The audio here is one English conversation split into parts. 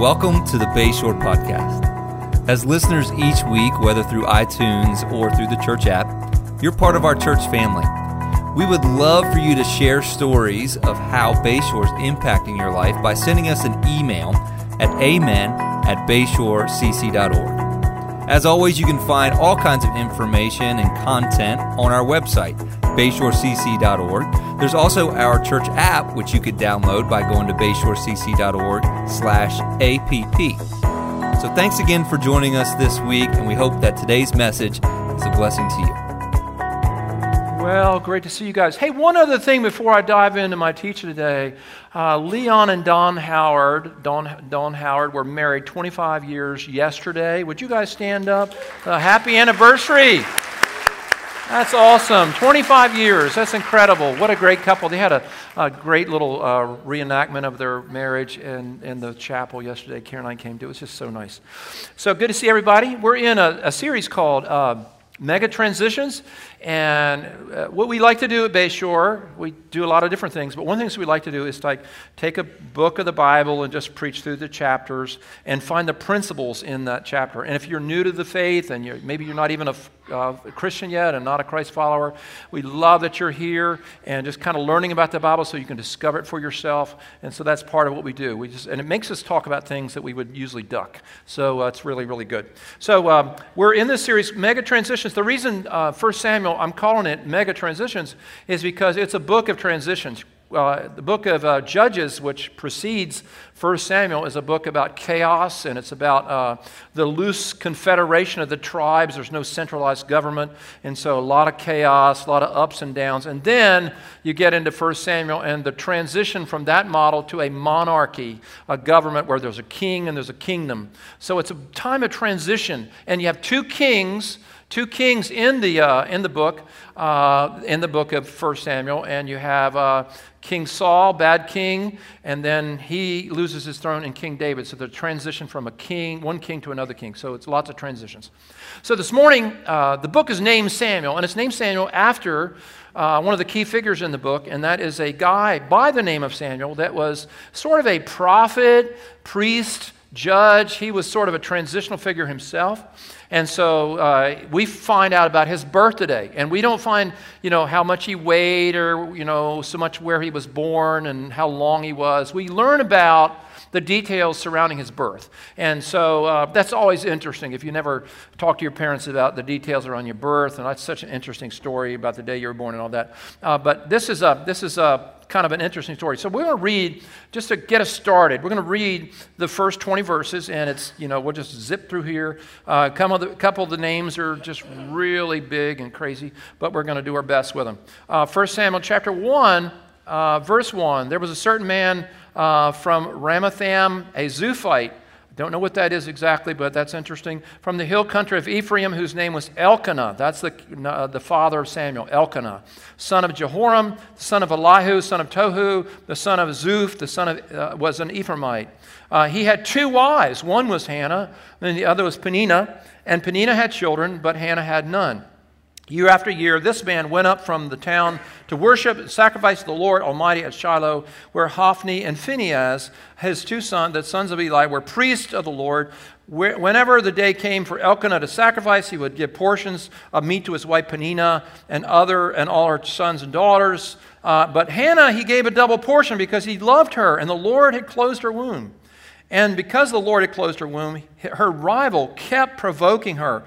Welcome to the Bayshore Podcast. As listeners each week, whether through iTunes or through the church app, you're part of our church family. We would love for you to share stories of how Bayshore is impacting your life by sending us an email at amen at bayshorecc.org. As always, you can find all kinds of information and content on our website, bayshorecc.org. There's also our church app, which you could download by going to bayshorecc.org slash app. So thanks again for joining us this week, and we hope that today's message is a blessing to you. Well, great to see you guys. Hey, one other thing before I dive into my teaching today. Uh, Leon and Don Howard, Don, Don Howard, were married 25 years yesterday. Would you guys stand up? Uh, happy anniversary! That's awesome. 25 years. That's incredible. What a great couple. They had a, a great little uh, reenactment of their marriage in, in the chapel yesterday. Caroline came to. It was just so nice. So good to see everybody. We're in a, a series called uh, Mega Transitions. And uh, what we like to do at Bayshore, we do a lot of different things, but one of the things we like to do is like take a book of the Bible and just preach through the chapters and find the principles in that chapter. And if you're new to the faith and you're, maybe you're not even a, uh, a Christian yet and not a Christ follower, we love that you're here and just kind of learning about the Bible so you can discover it for yourself. And so that's part of what we do. We just, and it makes us talk about things that we would usually duck. So uh, it's really, really good. So um, we're in this series, Mega Transitions. The reason uh, 1 Samuel I'm calling it Mega Transitions, is because it's a book of transitions. Uh, the book of uh, Judges, which precedes 1 Samuel, is a book about chaos and it's about uh, the loose confederation of the tribes. There's no centralized government, and so a lot of chaos, a lot of ups and downs. And then you get into 1 Samuel and the transition from that model to a monarchy, a government where there's a king and there's a kingdom. So it's a time of transition, and you have two kings two kings in the, uh, in the book, uh, in the book of 1 Samuel, and you have uh, King Saul, bad king, and then he loses his throne in King David. So the transition from a king, one king to another king. So it's lots of transitions. So this morning, uh, the book is named Samuel, and it's named Samuel after uh, one of the key figures in the book, and that is a guy by the name of Samuel that was sort of a prophet, priest, judge. He was sort of a transitional figure himself. And so uh, we find out about his birth today. And we don't find, you know, how much he weighed or, you know, so much where he was born and how long he was. We learn about the details surrounding his birth. And so uh, that's always interesting if you never talk to your parents about the details around your birth. And that's such an interesting story about the day you were born and all that. Uh, but this is, a, this is a, kind of an interesting story. So we're going to read, just to get us started, we're going to read the first 20 verses. And it's, you know, we'll just zip through here. Uh, a couple of the names are just really big and crazy, but we're going to do our best with them. Uh, 1 Samuel chapter 1, uh, verse 1. There was a certain man uh, from Ramathaim, a Zuphite. Don't know what that is exactly, but that's interesting. From the hill country of Ephraim, whose name was Elkanah. That's the, uh, the father of Samuel, Elkanah. Son of Jehoram, the son of Elihu, son of Tohu, the son of Zuph, the son of, uh, was an Ephraimite. Uh, he had two wives. One was Hannah, and the other was Peninnah. And Peninnah had children, but Hannah had none. Year after year, this man went up from the town to worship and sacrifice the Lord Almighty at Shiloh, where Hophni and Phinehas, his two sons, the sons of Eli, were priests of the Lord. Whenever the day came for Elkanah to sacrifice, he would give portions of meat to his wife Peninnah and other and all her sons and daughters. Uh, but Hannah he gave a double portion because he loved her, and the Lord had closed her womb. And because the Lord had closed her womb, her rival kept provoking her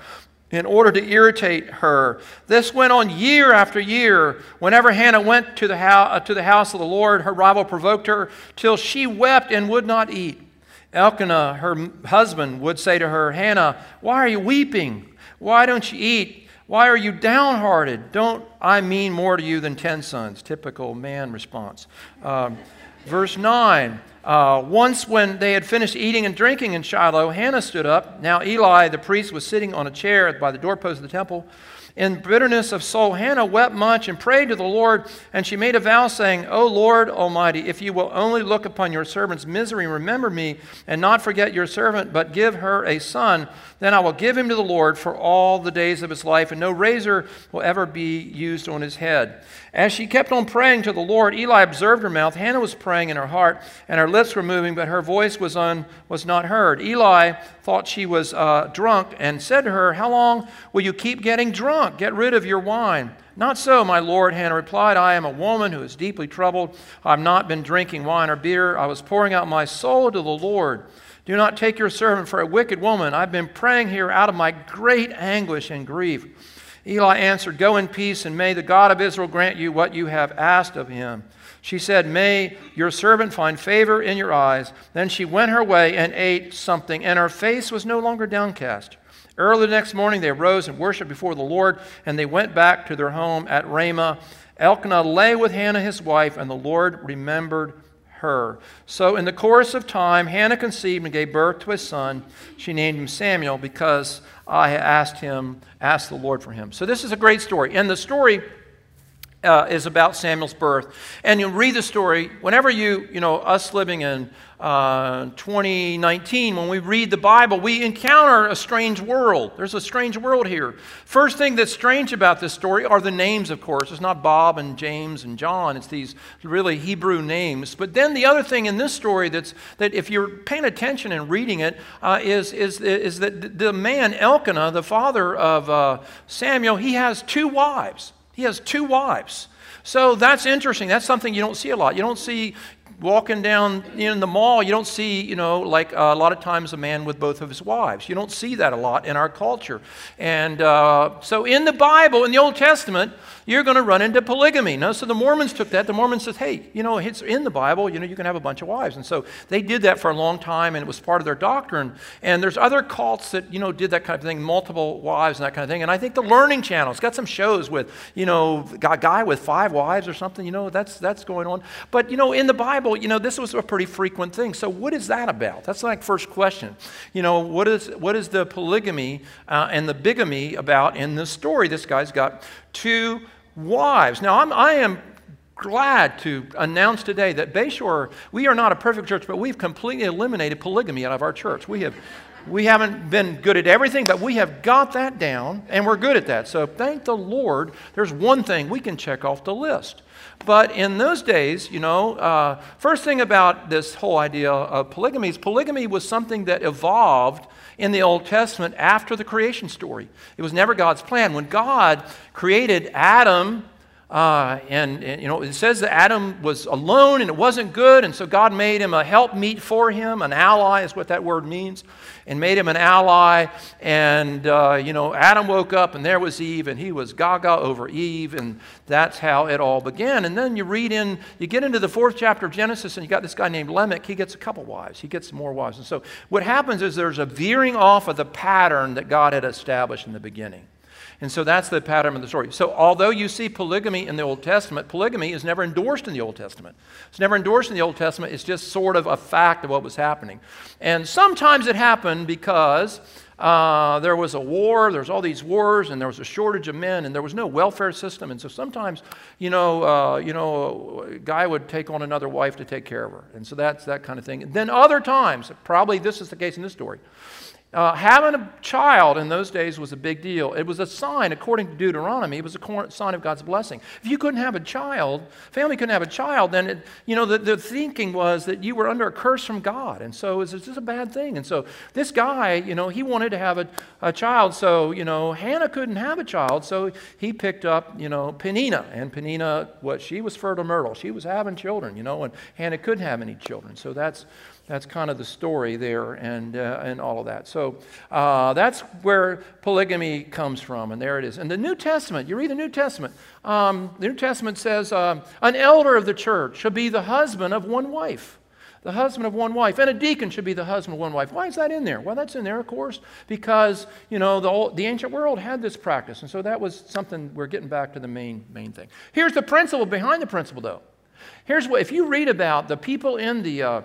in order to irritate her. This went on year after year. Whenever Hannah went to the, house, uh, to the house of the Lord, her rival provoked her till she wept and would not eat. Elkanah, her husband, would say to her, Hannah, why are you weeping? Why don't you eat? Why are you downhearted? Don't I mean more to you than ten sons? Typical man response. Um, verse 9. Uh, once, when they had finished eating and drinking in Shiloh, Hannah stood up. Now, Eli, the priest, was sitting on a chair by the doorpost of the temple. In bitterness of soul, Hannah wept much and prayed to the Lord, and she made a vow, saying, O Lord Almighty, if you will only look upon your servant's misery remember me, and not forget your servant, but give her a son, then I will give him to the Lord for all the days of his life, and no razor will ever be used on his head. As she kept on praying to the Lord, Eli observed her mouth. Hannah was praying in her heart, and her lips were moving, but her voice was, un, was not heard. Eli thought she was uh, drunk and said to her, How long will you keep getting drunk? Get rid of your wine. Not so, my Lord, Hannah replied. I am a woman who is deeply troubled. I have not been drinking wine or beer. I was pouring out my soul to the Lord. Do not take your servant for a wicked woman. I've been praying here out of my great anguish and grief. Eli answered, Go in peace, and may the God of Israel grant you what you have asked of him. She said, May your servant find favor in your eyes. Then she went her way and ate something, and her face was no longer downcast. Early the next morning, they arose and worshiped before the Lord, and they went back to their home at Ramah. Elkanah lay with Hannah, his wife, and the Lord remembered her. So, in the course of time, Hannah conceived and gave birth to a son. She named him Samuel because I asked him, asked the Lord for him. So, this is a great story. And the story uh, is about Samuel's birth. And you read the story, whenever you, you know, us living in uh, 2019, when we read the Bible, we encounter a strange world. There's a strange world here. First thing that's strange about this story are the names, of course. It's not Bob and James and John, it's these really Hebrew names. But then the other thing in this story that's, that if you're paying attention and reading it, uh, is is, is that the man, Elkanah, the father of uh, Samuel, he has two wives. He has two wives. So that's interesting. That's something you don't see a lot. You don't see walking down in the mall, you don't see, you know, like uh, a lot of times a man with both of his wives. You don't see that a lot in our culture. And uh, so in the Bible, in the Old Testament, you're going to run into polygamy. No, so the Mormons took that. The Mormons said, hey, you know, it's in the Bible, you know, you can have a bunch of wives. And so they did that for a long time, and it was part of their doctrine. And there's other cults that, you know, did that kind of thing, multiple wives and that kind of thing. And I think the Learning Channel's got some shows with, you know, a guy with five wives or something, you know, that's, that's going on. But, you know, in the Bible, you know, this was a pretty frequent thing. So what is that about? That's like first question. You know, what is, what is the polygamy uh, and the bigamy about in this story? This guy's got two wives. Now, I'm, I am glad to announce today that Bayshore, we are not a perfect church, but we've completely eliminated polygamy out of our church. We have we haven't been good at everything, but we have got that down and we're good at that. So thank the Lord, there's one thing we can check off the list. But in those days, you know, uh, first thing about this whole idea of polygamy is polygamy was something that evolved in the Old Testament after the creation story. It was never God's plan. When God created Adam, uh, and, and, you know, it says that Adam was alone and it wasn't good, and so God made him a helpmeet for him. An ally is what that word means and made him an ally. And, uh, you know, Adam woke up and there was Eve, and he was gaga over Eve, and that's how it all began. And then you read in, you get into the fourth chapter of Genesis, and you got this guy named Lamech. He gets a couple wives, he gets more wives. And so what happens is there's a veering off of the pattern that God had established in the beginning. And so that's the pattern of the story. So, although you see polygamy in the Old Testament, polygamy is never endorsed in the Old Testament. It's never endorsed in the Old Testament. It's just sort of a fact of what was happening. And sometimes it happened because uh, there was a war, there's all these wars, and there was a shortage of men, and there was no welfare system. And so sometimes, you know, uh, you know, a guy would take on another wife to take care of her. And so that's that kind of thing. And then other times, probably this is the case in this story, uh, having a child in those days was a big deal. It was a sign, according to Deuteronomy, it was a sign of God's blessing. If you couldn't have a child, family couldn't have a child, then, it, you know, the, the thinking was that you were under a curse from God. And so it was just a bad thing. And so this guy, you know, he wanted to have a, a child. So, you know, Hannah couldn't have a child. So he picked up, you know, Penina. And Penina, what, she was fertile myrtle. She was having children, you know, and Hannah couldn't have any children. So that's that's kind of the story there and, uh, and all of that. So uh, that's where polygamy comes from, and there it is. In the New Testament, you read the New Testament, um, the New Testament says um, an elder of the church should be the husband of one wife. The husband of one wife. And a deacon should be the husband of one wife. Why is that in there? Well, that's in there, of course, because, you know, the, old, the ancient world had this practice. And so that was something, we're getting back to the main, main thing. Here's the principle behind the principle, though. Here's what, if you read about the people in the, uh,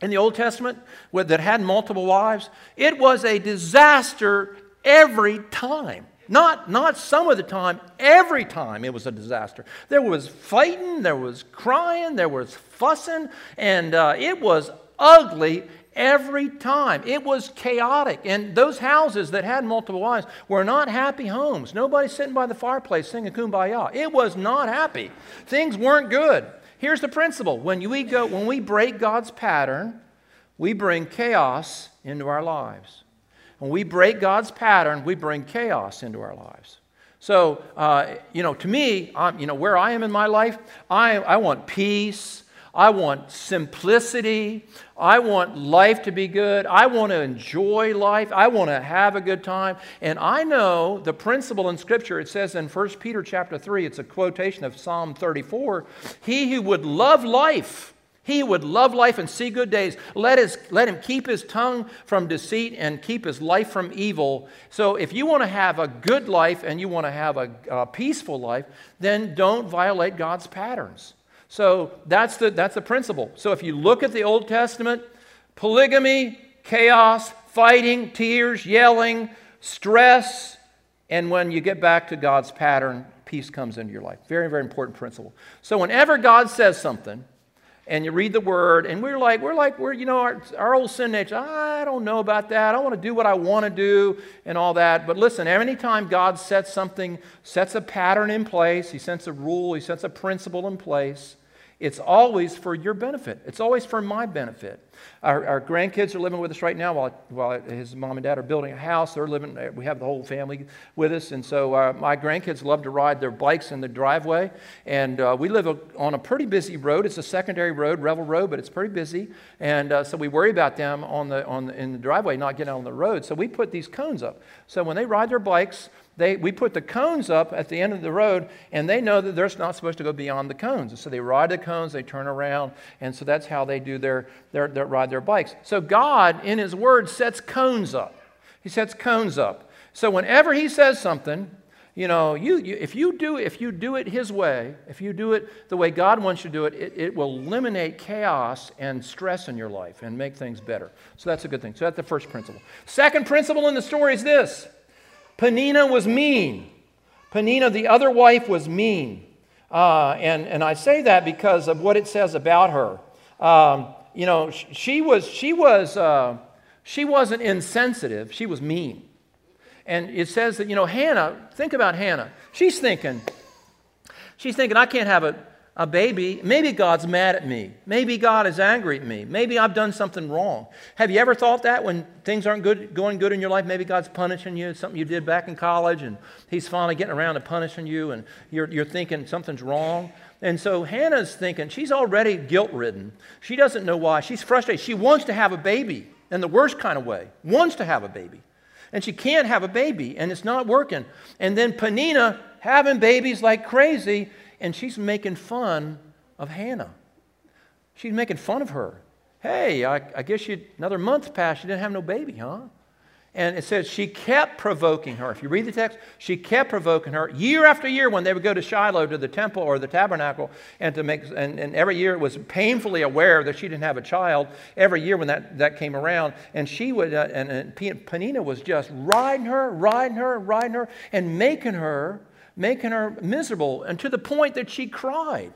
in the Old Testament that had multiple wives, it was a disaster every time. Not, not some of the time, every time it was a disaster. There was fighting, there was crying, there was fussing, and uh, it was ugly every time. It was chaotic. And those houses that had multiple wives were not happy homes. Nobody sitting by the fireplace singing kumbaya. It was not happy. Things weren't good. Here's the principle when we, go, when we break God's pattern, we bring chaos into our lives. When we break God's pattern, we bring chaos into our lives. So, uh, you know, to me, I'm, you know, where I am in my life, I, I want peace. I want simplicity. I want life to be good. I want to enjoy life. I want to have a good time. And I know the principle in Scripture, it says in 1 Peter chapter 3, it's a quotation of Psalm 34 He who would love life, he would love life and see good days. Let, his, let him keep his tongue from deceit and keep his life from evil. So, if you want to have a good life and you want to have a, a peaceful life, then don't violate God's patterns. So that's the, that's the principle. So if you look at the Old Testament, polygamy, chaos, fighting, tears, yelling, stress, and when you get back to God's pattern, peace comes into your life. Very, very important principle. So whenever God says something, and you read the word, and we're like, we're like, we're, you know, our, our old sin nature, I don't know about that. I want to do what I want to do and all that. But listen, anytime God sets something, sets a pattern in place, He sets a rule, He sets a principle in place, it's always for your benefit. It's always for my benefit. Our, our, grandkids are living with us right now while, while his mom and dad are building a house. They're living, we have the whole family with us. And so uh, my grandkids love to ride their bikes in the driveway. And uh, we live a, on a pretty busy road. It's a secondary road, Revel Road, but it's pretty busy. And uh, so we worry about them on the, on the, in the driveway not getting on the road. So we put these cones up. So when they ride their bikes, they, we put the cones up at the end of the road, and they know that they're not supposed to go beyond the cones. So they ride the cones, they turn around, and so that's how they do their, their, their ride their bikes. So God, in His Word, sets cones up. He sets cones up. So whenever He says something, you know, you, you, if, you do, if you do it His way, if you do it the way God wants you to do it, it, it will eliminate chaos and stress in your life and make things better. So that's a good thing. So that's the first principle. Second principle in the story is this Penina was mean. Penina, the other wife, was mean. Uh, and, and I say that because of what it says about her. Um, you know, she was, she was, uh, she wasn't insensitive. She was mean. And it says that, you know, Hannah, think about Hannah. She's thinking, she's thinking, I can't have a, a baby, maybe God's mad at me. Maybe God is angry at me. Maybe I've done something wrong. Have you ever thought that when things aren't good, going good in your life? Maybe God's punishing you, something you did back in college, and He's finally getting around to punishing you, and you're, you're thinking something's wrong. And so Hannah's thinking, she's already guilt ridden. She doesn't know why. She's frustrated. She wants to have a baby in the worst kind of way, wants to have a baby. And she can't have a baby, and it's not working. And then Penina having babies like crazy and she's making fun of Hannah. She's making fun of her. Hey, I, I guess you another month passed, you didn't have no baby, huh? And it says she kept provoking her. If you read the text, she kept provoking her year after year when they would go to Shiloh to the temple or the tabernacle, and to make and, and every year it was painfully aware that she didn't have a child. Every year when that, that came around, and she would uh, and, and Penina was just riding her, riding her, riding her, and making her making her miserable and to the point that she cried.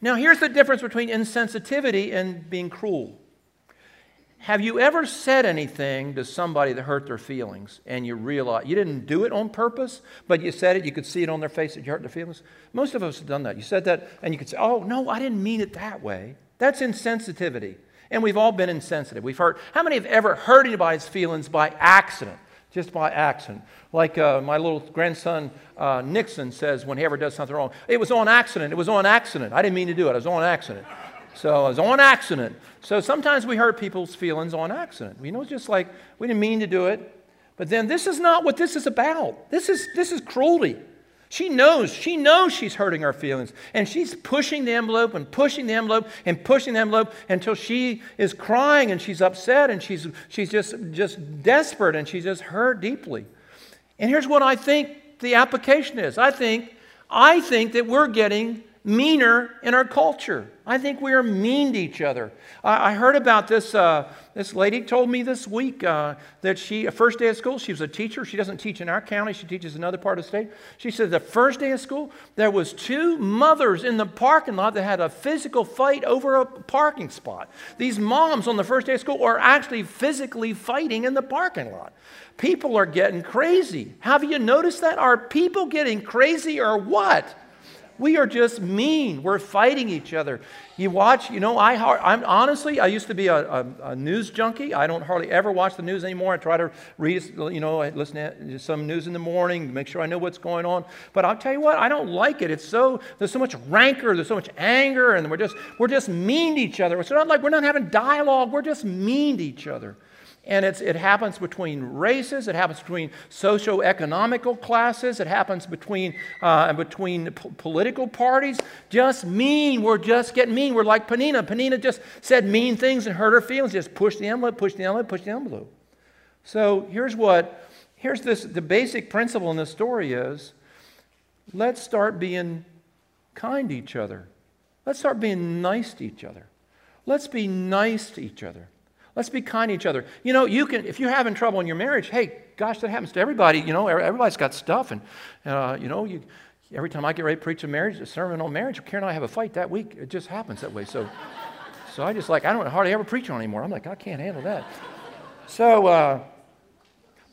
Now, here's the difference between insensitivity and being cruel. Have you ever said anything to somebody that hurt their feelings and you realize you didn't do it on purpose, but you said it, you could see it on their face that you hurt their feelings? Most of us have done that. You said that and you could say, oh, no, I didn't mean it that way. That's insensitivity. And we've all been insensitive. We've hurt. How many have ever hurt anybody's feelings by accident? Just by accident. Like uh, my little grandson uh, Nixon says when he ever does something wrong, it was on accident. It was on accident. I didn't mean to do it. I was on accident. So I was on accident. So sometimes we hurt people's feelings on accident. You know, just like we didn't mean to do it. But then this is not what this is about. This is, this is cruelty. She knows, she knows she's hurting our feelings. And she's pushing the envelope and pushing the envelope and pushing the envelope until she is crying and she's upset and she's, she's just, just desperate and she's just hurt deeply. And here's what I think the application is. I think, I think that we're getting meaner in our culture. I think we are mean to each other. I, I heard about this. Uh, this lady told me this week uh, that she, first day of school, she was a teacher. She doesn't teach in our county. She teaches another part of the state. She said the first day of school, there was two mothers in the parking lot that had a physical fight over a parking spot. These moms on the first day of school are actually physically fighting in the parking lot. People are getting crazy. Have you noticed that? Are people getting crazy or what? We are just mean. We're fighting each other. You watch, you know, I, I'm honestly, I used to be a, a, a, news junkie. I don't hardly ever watch the news anymore. I try to read, you know, listen to some news in the morning, to make sure I know what's going on. But I'll tell you what, I don't like it. It's so, there's so much rancor, there's so much anger, and we're just, we're just mean to each other. It's not like we're not having dialogue, we're just mean to each other. And it happens between races, it happens between socio-economical classes, it happens between, uh, between political parties. Just mean. We're just getting mean. We're like Penina. Penina just said mean things and hurt her feelings. Just push the envelope, push the envelope, push the envelope. So here's what, here's this, the basic principle in this story is let's start being kind to each other. Let's start being nice to each other. Let's be nice to each other. Let's be kind to each other. You know, you can, if you're having trouble in your marriage, hey, gosh, that happens to everybody. You know, everybody's got stuff. And, uh, you know, you, every time I get ready to preach a marriage, a sermon on marriage, Karen and I have a fight that week. It just happens that way. So, so I just like, I don't hardly ever preach on anymore. I'm like, I can't handle that. So, uh,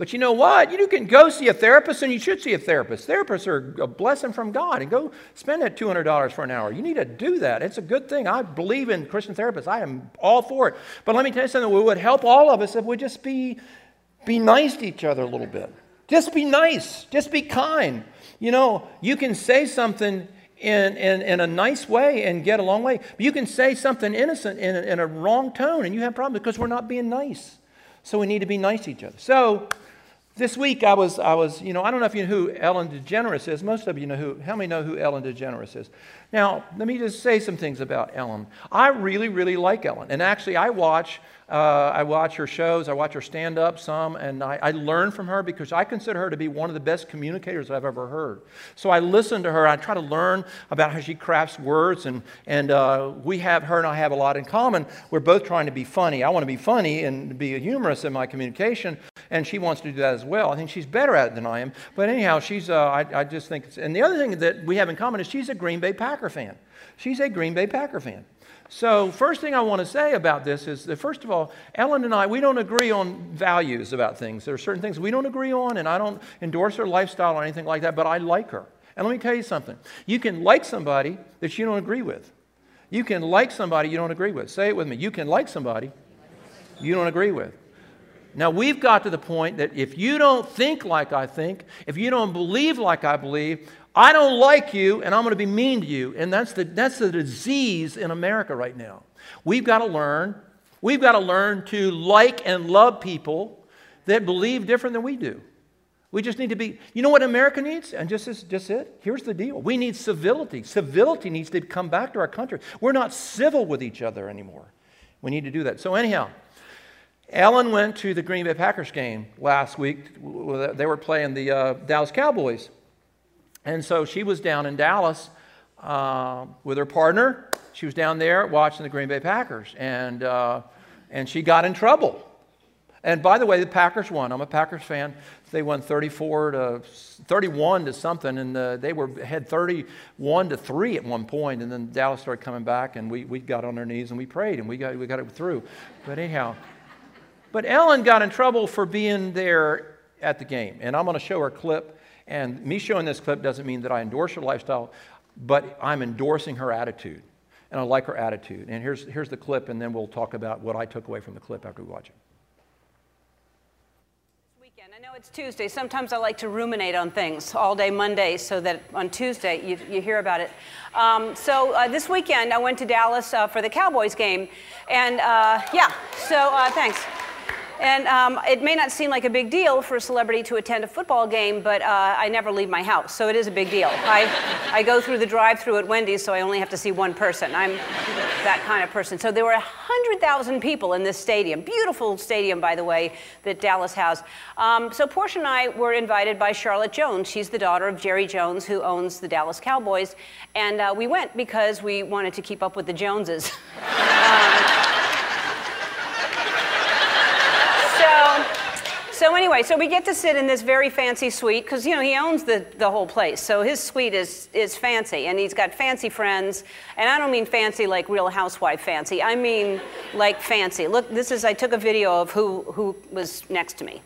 but you know what? You can go see a therapist, and you should see a therapist. Therapists are a blessing from God, and go spend that $200 for an hour. You need to do that. It's a good thing. I believe in Christian therapists. I am all for it. But let me tell you something. It would help all of us if we just be, be nice to each other a little bit. Just be nice. Just be kind. You know, you can say something in, in, in a nice way and get a long way. But you can say something innocent in a, in a wrong tone, and you have problems because we're not being nice. So we need to be nice to each other. So this week I was, I was, you know, I don't know if you know who Ellen DeGeneres is. Most of you know who, how many know who Ellen DeGeneres is? Now, let me just say some things about Ellen. I really, really like Ellen. And actually, I watch uh, I watch her shows, I watch her stand up some, and I, I, learn from her because I consider her to be one of the best communicators I've ever heard. So I listen to her, I try to learn about how she crafts words, and, and uh, we have, her and I have a lot in common. We're both trying to be funny. I want to be funny and be humorous in my communication, and she wants to do that as well. I think she's better at it than I am. But anyhow, she's, uh, I, I just think, and the other thing that we have in common is she's a Green Bay Packer fan. She's a Green Bay Packer fan. So, first thing I want to say about this is that, first of all, Ellen and I, we don't agree on values about things. There are certain things we don't agree on, and I don't endorse her lifestyle or anything like that, but I like her. And let me tell you something you can like somebody that you don't agree with. You can like somebody you don't agree with. Say it with me. You can like somebody you don't agree with. Now, we've got to the point that if you don't think like I think, if you don't believe like I believe, I don't like you and I'm going to be mean to you. And that's the, that's the disease in America right now. We've got to learn. We've got to learn to like and love people that believe different than we do. We just need to be, you know what America needs? And just, is, just it, here's the deal. We need civility. Civility needs to come back to our country. We're not civil with each other anymore. We need to do that. So, anyhow, Ellen went to the Green Bay Packers game last week. They were playing the uh, Dallas Cowboys. And so she was down in Dallas uh, with her partner. She was down there watching the Green Bay Packers, and, uh, and she got in trouble. And by the way, the Packers won. I'm a Packers fan. They won 34 to 31 to something, and uh, they were had 31 to three at one point. And then Dallas started coming back, and we, we got on our knees and we prayed, and we got we got it through. But anyhow, but Ellen got in trouble for being there at the game, and I'm going to show her clip. And me showing this clip doesn't mean that I endorse her lifestyle, but I'm endorsing her attitude. And I like her attitude. And here's, here's the clip, and then we'll talk about what I took away from the clip after we watch it. This weekend. I know it's Tuesday. Sometimes I like to ruminate on things all day Monday so that on Tuesday you, you hear about it. Um, so uh, this weekend I went to Dallas uh, for the Cowboys game. And uh, yeah, so uh, thanks. And um, it may not seem like a big deal for a celebrity to attend a football game, but uh, I never leave my house, so it is a big deal. I, I go through the drive through at Wendy's, so I only have to see one person. I'm that kind of person. So there were 100,000 people in this stadium. Beautiful stadium, by the way, that Dallas has. Um, so Portia and I were invited by Charlotte Jones. She's the daughter of Jerry Jones, who owns the Dallas Cowboys. And uh, we went because we wanted to keep up with the Joneses. um, So anyway, so we get to sit in this very fancy suite because you know he owns the, the whole place. So his suite is is fancy, and he's got fancy friends. And I don't mean fancy like Real Housewife fancy. I mean like fancy. Look, this is I took a video of who who was next to me.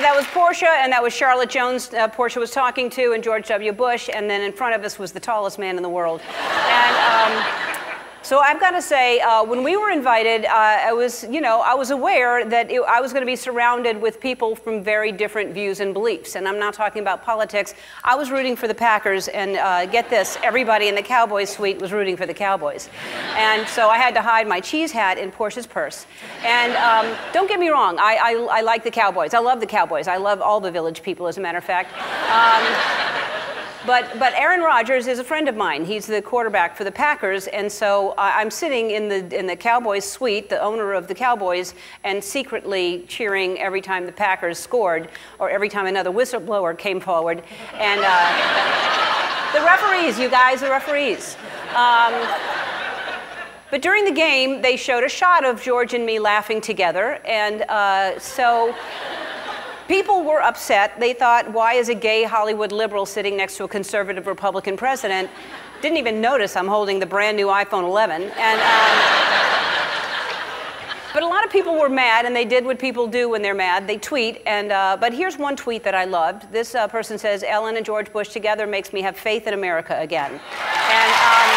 That was Portia, and that was Charlotte Jones. Uh, Portia was talking to, and George W. Bush, and then in front of us was the tallest man in the world. And um, so I've got to say, uh, when we were invited, uh, I was, you know, I was aware that it, I was going to be surrounded with people from very different views and beliefs. And I'm not talking about politics. I was rooting for the Packers, and uh, get this, everybody in the Cowboys suite was rooting for the Cowboys. And so I had to hide my cheese hat in Portia's purse. And um, don't get me wrong, I, I, I, like the Cowboys. I love the Cowboys. I love all the village people, as a matter of fact. Um, but, but Aaron Rodgers is a friend of mine. He's the quarterback for the Packers, and so I'm sitting in the, in the Cowboys suite, the owner of the Cowboys, and secretly cheering every time the Packers scored or every time another whistleblower came forward. And uh, the referees, you guys, the referees. Um, but during the game, they showed a shot of George and me laughing together, and uh, so People were upset. They thought, why is a gay Hollywood liberal sitting next to a conservative Republican president? Didn't even notice I'm holding the brand new iPhone 11. And, um, but a lot of people were mad, and they did what people do when they're mad. They tweet, and uh, but here's one tweet that I loved. This uh, person says, "Ellen and George Bush together makes me have faith in America again." And um,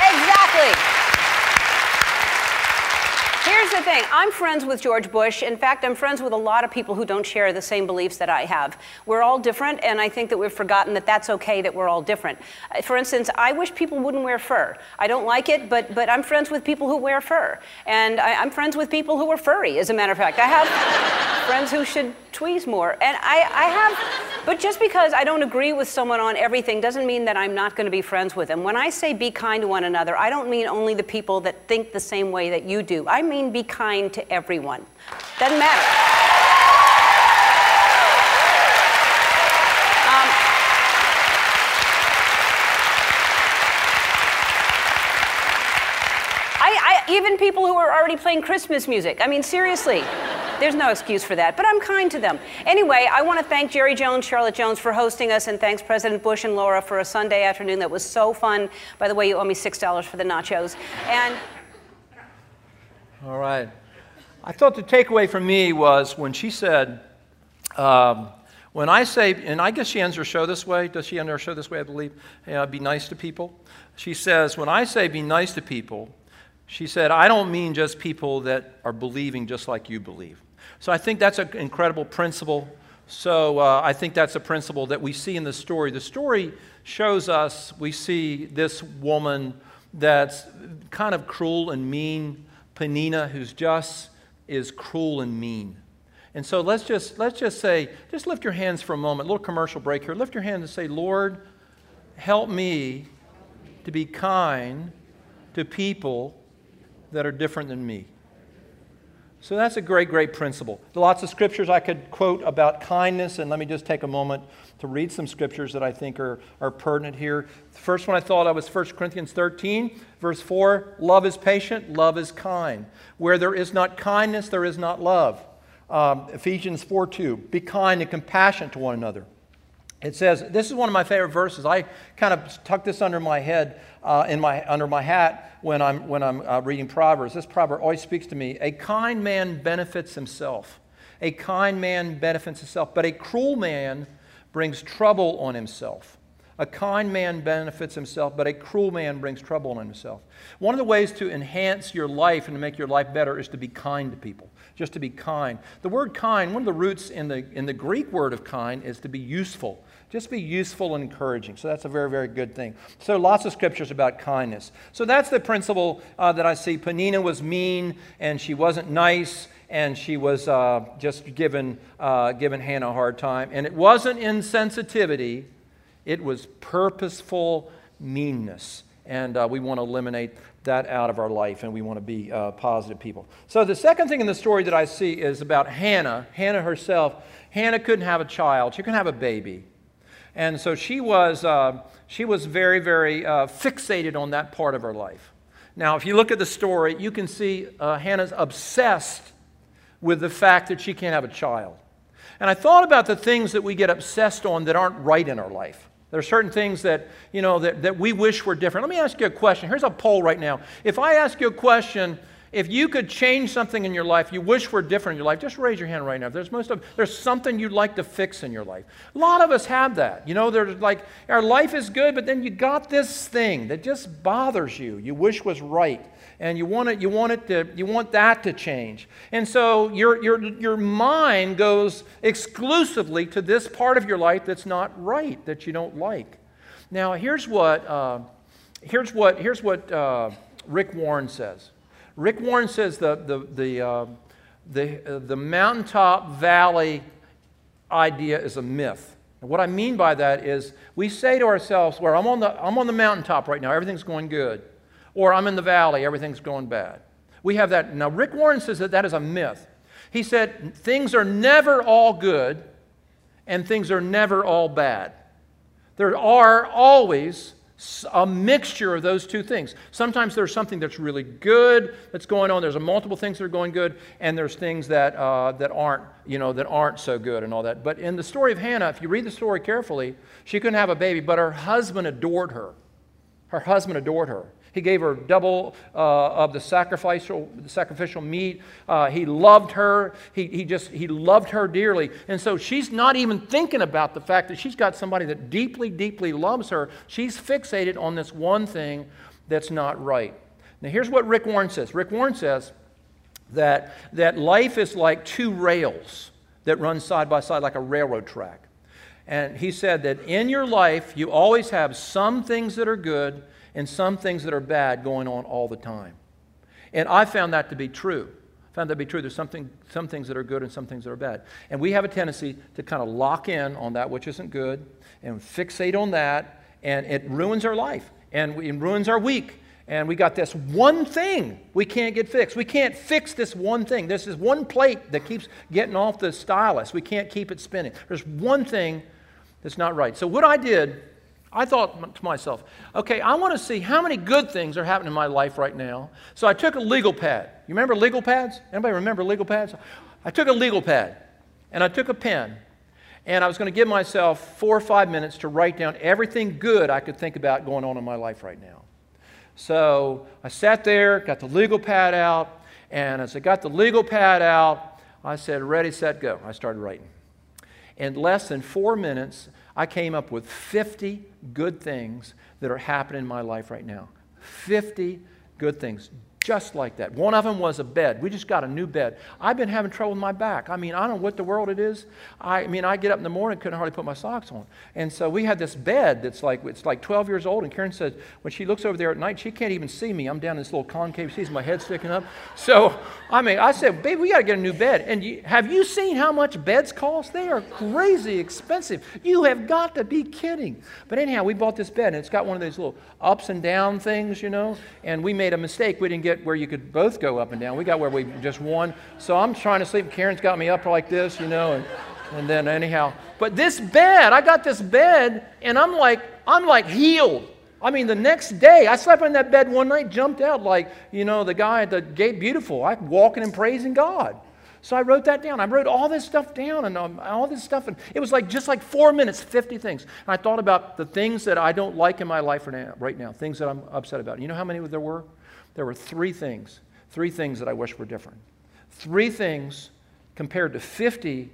exactly. The thing I'm friends with George Bush. In fact, I'm friends with a lot of people who don't share the same beliefs that I have. We're all different, and I think that we've forgotten that that's okay that we're all different. Uh, for instance, I wish people wouldn't wear fur. I don't like it, but, but I'm friends with people who wear fur. And I, am friends with people who are furry, as a matter of fact. I have friends who should tweeze more. And I, I have, but just because I don't agree with someone on everything doesn't mean that I'm not going to be friends with them. When I say be kind to one another, I don't mean only the people that think the same way that you do. I mean be kind to everyone. Doesn't matter. Um, even people who are already playing Christmas music. I mean, seriously. There's no excuse for that, but I'm kind to them. Anyway, I want to thank Jerry Jones, Charlotte Jones for hosting us, and thanks President Bush and Laura for a Sunday afternoon that was so fun. By the way, you owe me $6 for the nachos. And all right. I thought the takeaway for me was when she said, um, when I say, and I guess she ends her show this way. Does she end her show this way, I believe? Yeah, be nice to people. She says, when I say be nice to people, she said, I don't mean just people that are believing just like you believe. So I think that's an incredible principle. So uh, I think that's a principle that we see in the story. The story shows us, we see this woman that's kind of cruel and mean Penina, who's just is cruel and mean. And so let's just, let's just say, just lift your hands for a moment. A little commercial break here. Lift your hands and say, Lord, help me to be kind to people that are different than me. So that's a great, great principle. There lots of scriptures I could quote about kindness, and let me just take a moment to read some scriptures that I think are, are pertinent here. The first one I thought of was 1 Corinthians 13, verse 4 Love is patient, love is kind. Where there is not kindness, there is not love. Um, Ephesians 4 2 Be kind and compassionate to one another. It says, this is one of my favorite verses. I kind of tuck this under my head, uh, in my, under my hat when I'm, when I'm uh, reading Proverbs. This proverb always speaks to me. A kind man benefits himself A kind man benefits himself, but a cruel man brings trouble on himself. A kind man benefits himself, but a cruel man brings trouble on himself. One of the ways to enhance your life and to make your life better is to be kind to people, just to be kind. The word kind, one of the roots in the, in the Greek word of kind is to be useful. Just be useful and encouraging. So that's a very, very good thing. So lots of scriptures about kindness. So that's the principle uh, that I see. Penina was mean and she wasn't nice and she was uh, just giving, uh, giving Hannah a hard time. And it wasn't insensitivity, it was purposeful meanness. And uh, we want to eliminate that out of our life and we want to be uh, positive people. So the second thing in the story that I see is about Hannah. Hannah herself. Hannah couldn't have a child, she couldn't have a baby. And so she was, uh, she was very, very uh, fixated on that part of her life. Now, if you look at the story, you can see uh, Hannah's obsessed with the fact that she can't have a child. And I thought about the things that we get obsessed on that aren't right in our life. There are certain things that, you know, that, that we wish were different. Let me ask you a question. Here's a poll right now. If I ask you a question, if you could change something in your life you wish were different in your life, just raise your hand right now. There's most of there's something you'd like to fix in your life. A lot of us have that. You know, there's like our life is good, but then you got this thing that just bothers you. You wish was right. And you want it, you want it to, you want that to change. And so your, your, your mind goes exclusively to this part of your life that's not right, that you don't like. Now, here's what, uh, here's what, here's what uh, Rick Warren says. Rick Warren says the, the, the, uh, the, uh, the mountaintop valley idea is a myth. And what I mean by that is we say to ourselves, well, I'm on, the, I'm on the mountaintop right now, everything's going good. Or I'm in the valley, everything's going bad. We have that. Now, Rick Warren says that that is a myth. He said things are never all good and things are never all bad. There are always a mixture of those two things. Sometimes there's something that's really good that's going on. There's a multiple things that are going good, and there's things that uh, that aren't you know that aren't so good and all that. But in the story of Hannah, if you read the story carefully, she couldn't have a baby, but her husband adored her. Her husband adored her. He gave her double uh, of the sacrificial, the sacrificial meat. Uh, he loved her. He, he just, he loved her dearly. And so she's not even thinking about the fact that she's got somebody that deeply, deeply loves her. She's fixated on this one thing that's not right. Now, here's what Rick Warren says Rick Warren says that, that life is like two rails that run side by side like a railroad track. And he said that in your life, you always have some things that are good and some things that are bad going on all the time. And I found that to be true. I found that to be true. There's something, some things that are good and some things that are bad. And we have a tendency to kind of lock in on that which isn't good and fixate on that, and it ruins our life and it ruins our week. And we got this one thing we can't get fixed. We can't fix this one thing. This is one plate that keeps getting off the stylus. We can't keep it spinning. There's one thing that's not right. So, what I did I thought to myself, okay, I want to see how many good things are happening in my life right now. So I took a legal pad. You remember legal pads? Anybody remember legal pads? I took a legal pad and I took a pen and I was going to give myself four or five minutes to write down everything good I could think about going on in my life right now. So I sat there, got the legal pad out, and as I got the legal pad out, I said, ready, set, go. I started writing. In less than four minutes, I came up with 50 good things that are happening in my life right now. 50 good things just like that. One of them was a bed. We just got a new bed. I've been having trouble with my back. I mean, I don't know what the world it is. I, mean, I get up in the morning, couldn't hardly put my socks on. And so we had this bed that's like, it's like 12 years old. And Karen says, when she looks over there at night, she can't even see me. I'm down in this little concave. Sees my head sticking up. So, I mean, I said, babe, we got to get a new bed. And you, have you seen how much beds cost? They are crazy expensive. You have got to be kidding. But anyhow, we bought this bed, and it's got one of those little ups and down things, you know. And we made a mistake. We didn't get get where you could both go up and down. We got where we just one. So I'm trying to sleep. Karen's got me up like this, you know, and, and then anyhow. But this bed, I got this bed, and I'm like, I'm like healed. I mean, the next day, I slept in that bed one night, jumped out like, you know, the guy at the gate, beautiful. I'm walking and praising God. So I wrote that down. I wrote all this stuff down and um, all this stuff. And it was like just like four minutes, 50 things. And I thought about the things that I don't like in my life right now, right now things that I'm upset about. You know how many there were? There were three things, three things that I wish were different. Three things compared to 50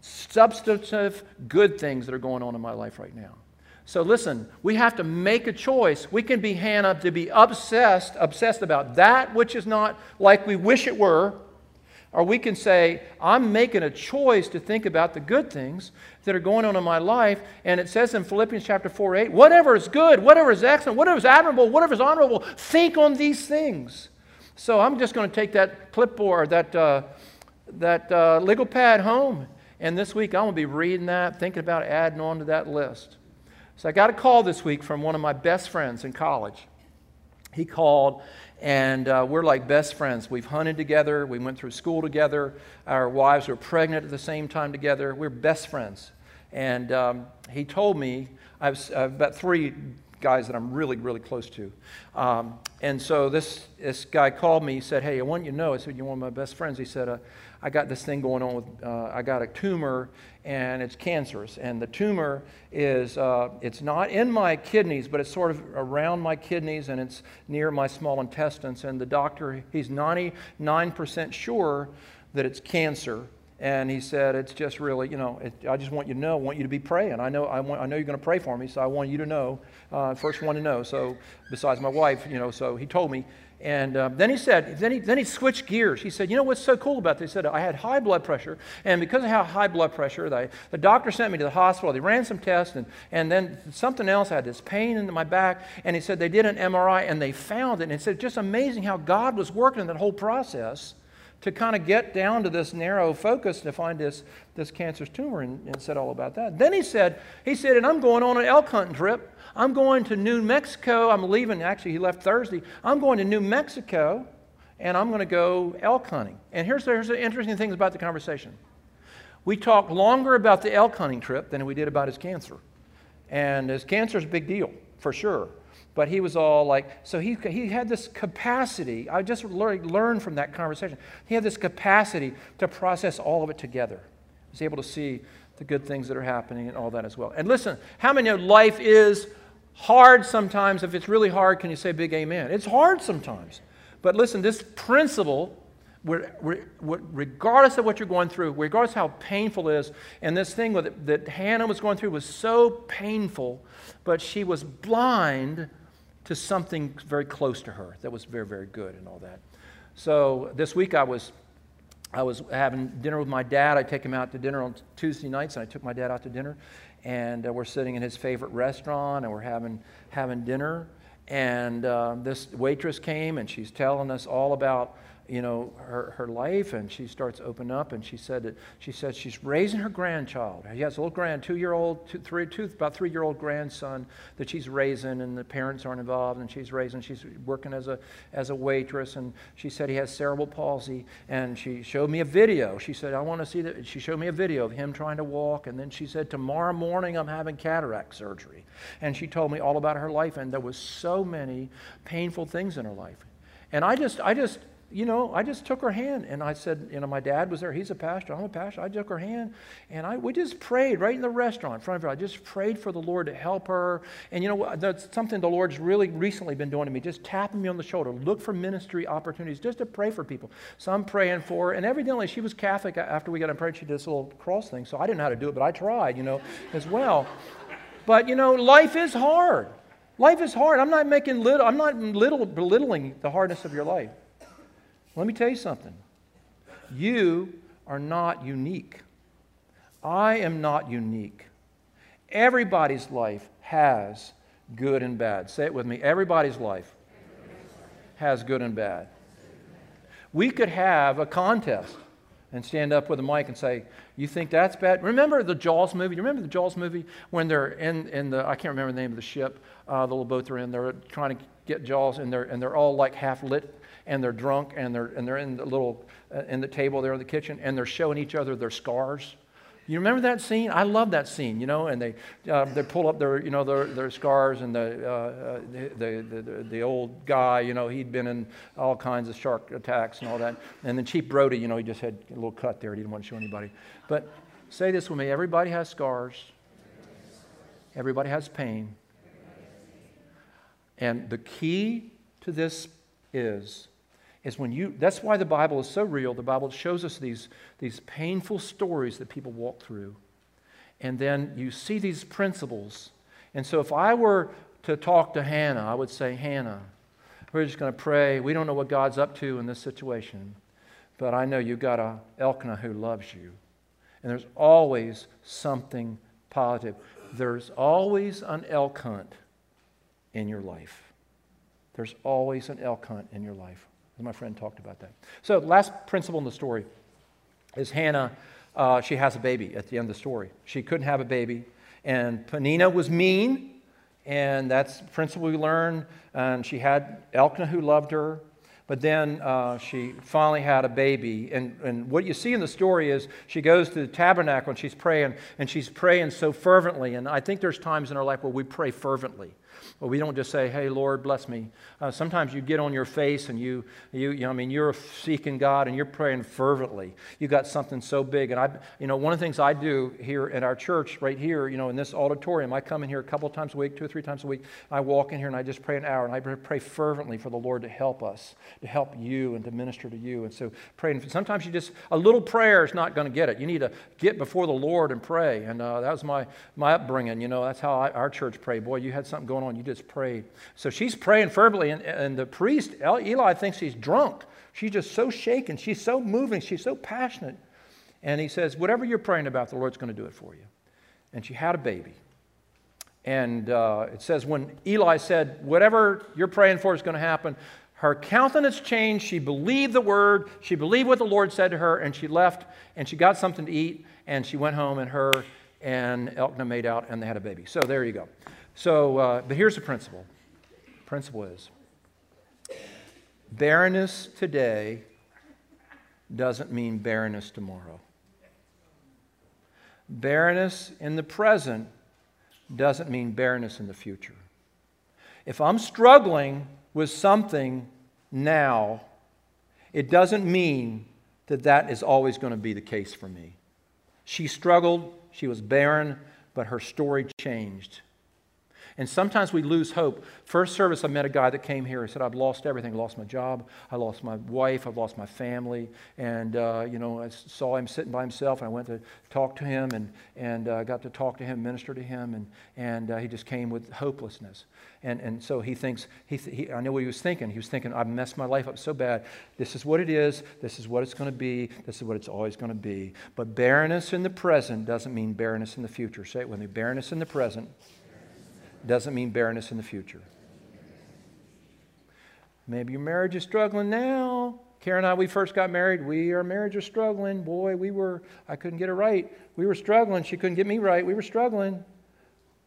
substantive good things that are going on in my life right now. So listen, we have to make a choice. We can be Hannah to be obsessed, obsessed about that which is not like we wish it were, or we can say, I'm making a choice to think about the good things that are going on in my life. And it says in Philippians chapter 4 8, whatever is good, whatever is excellent, whatever is admirable, whatever is honorable, think on these things. So I'm just going to take that clipboard, that, uh, that uh, legal pad home. And this week I'm going to be reading that, thinking about adding on to that list. So I got a call this week from one of my best friends in college. He called, and uh, we're like best friends. We've hunted together, we went through school together, our wives were pregnant at the same time together. We're best friends. And um, he told me, I've, I've about three guys that I'm really, really close to. Um, and so this, this guy called me. He said, Hey, I want you to know. I said, You're one of my best friends. He said, uh, I got this thing going on with, uh, I got a tumor and it's cancerous. And the tumor is, uh, it's not in my kidneys, but it's sort of around my kidneys and it's near my small intestines. And the doctor, he's 99% sure that it's cancer. And he said, it's just really, you know, it, I just want you to know, I want you to be praying. I know, I, want, I know you're going to pray for me, so I want you to know, uh, first one to know. So besides my wife, you know, so he told me, and uh, then he said, then he, then he switched gears. He said, You know what's so cool about this? He said, I had high blood pressure, and because of how high blood pressure, they, the doctor sent me to the hospital. They ran some tests, and, and then something else. I had this pain in my back, and he said they did an MRI, and they found it. And he said, Just amazing how God was working in that whole process to kind of get down to this narrow focus to find this, this cancerous tumor, and, and said all about that. Then he said, He said, And I'm going on an elk hunting trip. I'm going to New Mexico. I'm leaving, actually, he left Thursday. I'm going to New Mexico and I'm going to go elk hunting. And here's, here's the interesting things about the conversation. We talked longer about the elk hunting trip than we did about his cancer. And his cancer is a big deal, for sure. But he was all like, so he, he had this capacity. I just learned, from that conversation. He had this capacity to process all of it together. He was able to see the good things that are happening and all that as well. And listen, how many life is hard sometimes. If it's really hard, can you say big amen? It's hard sometimes. But listen, this principle, regardless of what you're going through, regardless how painful it is, and this thing that Hannah was going through was so painful, but she was blind to something very close to her that was very, very good and all that. So this week I was I was having dinner with my dad. I take him out to dinner on Tuesday nights, and I took my dad out to dinner and uh, we're sitting in his favorite restaurant and we're having, having dinner. And uh, this waitress came and she's telling us all about you know, her, her life, and she starts opening up, and she said that she said she's raising her grandchild. She has a little grand, two-year-old, two, three, two, about three-year-old grandson that she's raising, and the parents aren't involved, and she's raising. She's working as a as a waitress, and she said he has cerebral palsy, and she showed me a video. She said I want to see that. She showed me a video of him trying to walk, and then she said tomorrow morning I'm having cataract surgery, and she told me all about her life, and there was so many painful things in her life, and I just I just you know, I just took her hand and I said, you know, my dad was there. He's a pastor. I'm a pastor. I took her hand and I, we just prayed right in the restaurant in front of her. I just prayed for the Lord to help her. And, you know, that's something the Lord's really recently been doing to me, just tapping me on the shoulder. Look for ministry opportunities just to pray for people. So I'm praying for her. And evidently she was Catholic after we got in prayer. She did this little cross thing. So I didn't know how to do it, but I tried, you know, as well. But, you know, life is hard. Life is hard. I'm not making little, I'm not little belittling the hardness of your life. Let me tell you something. You are not unique. I am not unique. Everybody's life has good and bad. Say it with me. Everybody's life has good and bad. We could have a contest and stand up with a mic and say, You think that's bad? Remember the Jaws movie? You remember the Jaws movie when they're in, in the, I can't remember the name of the ship, uh, the little boat they're in. They're trying to get Jaws and they're, and they're all like half lit and they're drunk and they're, and they're in the little, uh, in the table there in the kitchen and they're showing each other their scars. You remember that scene? I love that scene, you know, and they, uh, they pull up their, you know, their, their scars and the, uh, uh the, the, the, the, old guy, you know, he'd been in all kinds of shark attacks and all that. And then Chief Brody, you know, he just had a little cut there. He didn't want to show anybody. But say this with me. Everybody has scars. Everybody has pain. And the key to this is is when you, that's why the Bible is so real. The Bible shows us these, these painful stories that people walk through. And then you see these principles. And so if I were to talk to Hannah, I would say, Hannah, we're just going to pray. We don't know what God's up to in this situation, but I know you've got a Elkanah who loves you. And there's always something positive. There's always an elk hunt in your life. There's always an elk hunt in your life. My friend talked about that. So, last principle in the story is Hannah. Uh, she has a baby at the end of the story. She couldn't have a baby, and Penina was mean, and that's the principle we learn. And she had Elkanah who loved her, but then uh, she finally had a baby. And, and what you see in the story is she goes to the tabernacle and she's praying, and she's praying so fervently. And I think there's times in our life where we pray fervently. But we don't just say, hey, Lord, bless me. Uh, sometimes you get on your face and you, you, you know, I mean, you're seeking God and you're praying fervently. You got something so big. And I, you know, one of the things I do here at our church, right here, you know, in this auditorium, I come in here a couple times a week, two or three times a week. I walk in here and I just pray an hour and I pray fervently for the Lord to help us, to help you and to minister to you. And so praying, sometimes you just, a little prayer is not going to get it. You need to get before the Lord and pray. And uh, that was my, my upbringing, you know, that's how I, our church prayed. Boy, you had something going on. You just prayed. So she's praying fervently, and, and the priest, Eli, thinks he's drunk. She's just so shaken. She's so moving. She's so passionate. And he says, Whatever you're praying about, the Lord's going to do it for you. And she had a baby. And uh, it says, when Eli said, Whatever you're praying for is going to happen, her countenance changed. She believed the word. She believed what the Lord said to her, and she left and she got something to eat, and she went home, and her and Elkanah made out, and they had a baby. So there you go. So, uh, but here's the principle. Principle is barrenness today doesn't mean barrenness tomorrow. Barrenness in the present doesn't mean barrenness in the future. If I'm struggling with something now, it doesn't mean that that is always going to be the case for me. She struggled, she was barren, but her story changed. And sometimes we lose hope. First service, I met a guy that came here. He said, I've lost everything. I lost my job. I lost my wife. I've lost my family. And, uh, you know, I saw him sitting by himself, and I went to talk to him and, and uh, got to talk to him, minister to him. And, and uh, he just came with hopelessness. And, and so he thinks, he, he, I know what he was thinking. He was thinking, I've messed my life up so bad. This is what it is. This is what it's going to be. This is what it's always going to be. But barrenness in the present doesn't mean barrenness in the future. Say it with me barrenness in the present doesn't mean barrenness in the future. Maybe your marriage is struggling now. Karen and I, we first got married. We, our marriage was struggling. Boy, we were, I couldn't get her right. We were struggling. She couldn't get me right. We were struggling.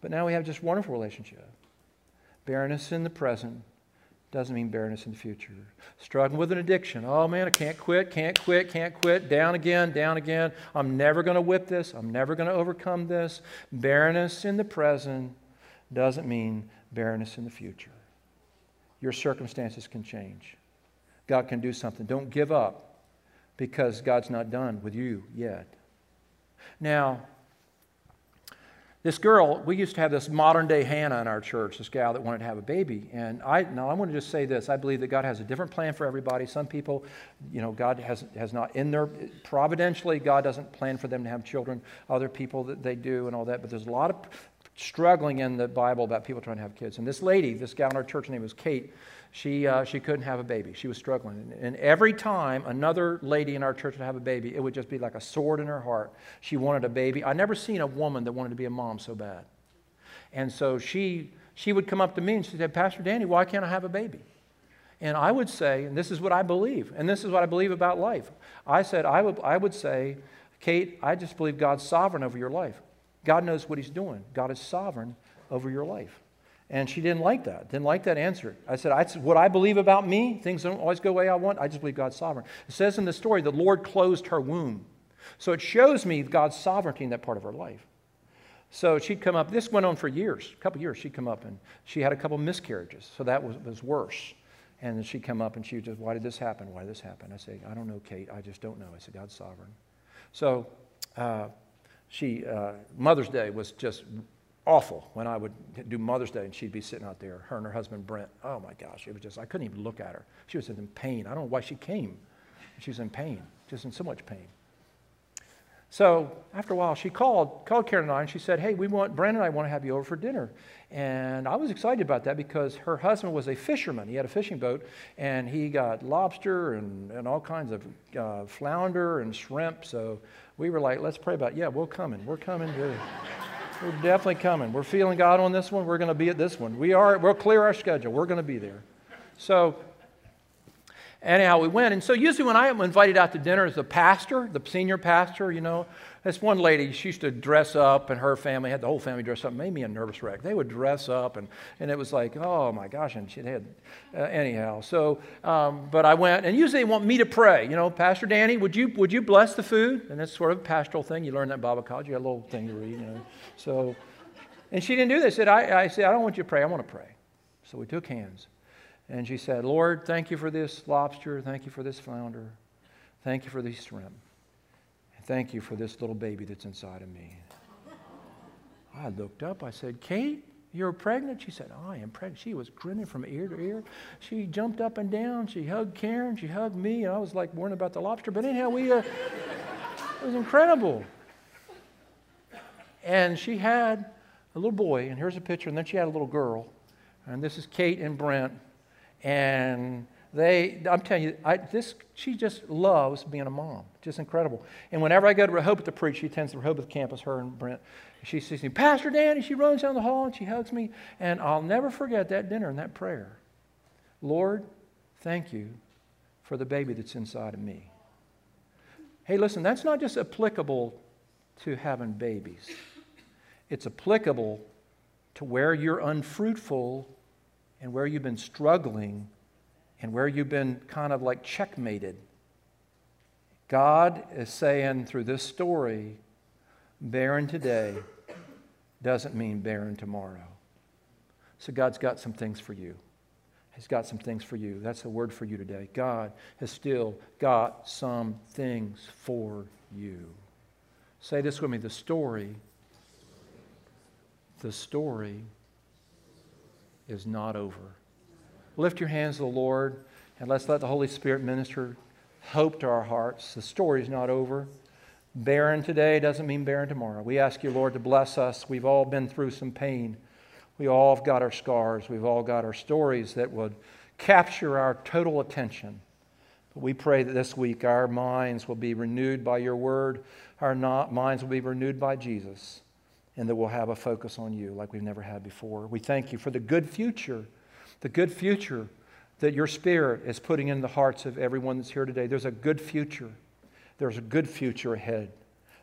But now we have just wonderful relationship. Barrenness in the present doesn't mean barrenness in the future. Struggling with an addiction. Oh man, I can't quit, can't quit, can't quit. Down again, down again. I'm never going to whip this. I'm never going to overcome this. Barrenness in the present doesn't mean barrenness in the future. Your circumstances can change. God can do something. Don't give up because God's not done with you yet. Now, this girl, we used to have this modern day Hannah in our church, this gal that wanted to have a baby. And I now I want to just say this. I believe that God has a different plan for everybody. Some people, you know, God has, has not in their providentially, God doesn't plan for them to have children. Other people that they do and all that. But there's a lot of struggling in the Bible about people trying to have kids. And this lady, this gal in our church, her name was Kate, she, uh, she couldn't have a baby. She was struggling. And every time another lady in our church would have a baby, it would just be like a sword in her heart. She wanted a baby. I never seen a woman that wanted to be a mom so bad. And so she, she would come up to me and she said, Pastor Danny, why can't I have a baby? And I would say, and this is what I believe, and this is what I believe about life. I said, I would, I would say, Kate, I just believe God's sovereign over your life. God knows what He's doing. God is sovereign over your life. And she didn't like that, didn't like that answer. I said, I, What I believe about me, things don't always go the way I want. I just believe God's sovereign. It says in the story, the Lord closed her womb. So it shows me God's sovereignty in that part of her life. So she'd come up, this went on for years, a couple years. She'd come up and she had a couple miscarriages. So that was, was worse. And then she'd come up and she would just, Why did this happen? Why did this happen? I say, I don't know, Kate. I just don't know. I said, God's sovereign. So, uh, she, uh, Mother's Day was just awful when I would do Mother's Day and she'd be sitting out there, her and her husband Brent. Oh my gosh, it was just, I couldn't even look at her. She was in pain. I don't know why she came. She was in pain, just in so much pain. So after a while, she called, called Karen and I, and she said, Hey, we want, Brandon and I want to have you over for dinner. And I was excited about that because her husband was a fisherman. He had a fishing boat, and he got lobster and, and all kinds of uh, flounder and shrimp. So we were like, Let's pray about it. Yeah, we're coming. We're coming. To, we're definitely coming. We're feeling God on this one. We're going to be at this one. We are, we'll clear our schedule. We're going to be there. So anyhow, we went. And so usually when I am invited out to dinner as the pastor, the senior pastor, you know, this one lady, she used to dress up, and her family had the whole family dress up. Made me a nervous wreck. They would dress up, and, and it was like, oh my gosh, and she had, uh, anyhow. So, um, but I went, and usually they want me to pray. You know, Pastor Danny, would you would you bless the food? And that's sort of a pastoral thing. You learn that in Bible college. You got a little thing to read. You know, so, and she didn't do this. Said I, I said I don't want you to pray. I want to pray. So we took hands. And she said, Lord, thank you for this lobster. Thank you for this flounder. Thank you for these shrimp. Thank you for this little baby that's inside of me. I looked up. I said, Kate, you're pregnant? She said, I am pregnant. She was grinning from ear to ear. She jumped up and down. She hugged Karen. She hugged me. And I was like worrying about the lobster. But anyhow, we, uh, it was incredible. And she had a little boy, and here's a picture, and then she had a little girl. And this is Kate and Brent and they, I'm telling you, I, this, she just loves being a mom. Just incredible. And whenever I go to Rehoboth to preach, she attends to Rehoboth campus, her and Brent. She sees me, Pastor Danny, she runs down the hall and she hugs me. And I'll never forget that dinner and that prayer. Lord, thank you for the baby that's inside of me. Hey, listen, that's not just applicable to having babies, it's applicable to where you're unfruitful and where you've been struggling and where you've been kind of like checkmated. God is saying through this story, barren today doesn't mean barren tomorrow. So God's got some things for you. He's got some things for you. That's the word for you today. God has still got some things for you. Say this with me the story, the story is not over. Lift your hands to the Lord and let's let the Holy Spirit minister hope to our hearts. The story is not over. Barren today doesn't mean barren tomorrow. We ask you, Lord, to bless us. We've all been through some pain. We all have got our scars. We've all got our stories that would capture our total attention. But we pray that this week our minds will be renewed by your word, our not, minds will be renewed by Jesus and that we'll have a focus on you like we've never had before. We thank you for the good future, the good future that your Spirit is putting in the hearts of everyone that's here today. There's a good future. There's a good future ahead.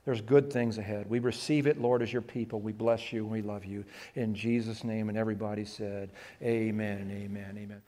There's good things ahead. We receive it, Lord, as your people. We bless you and we love you. In Jesus' name, and everybody said, Amen amen. Amen.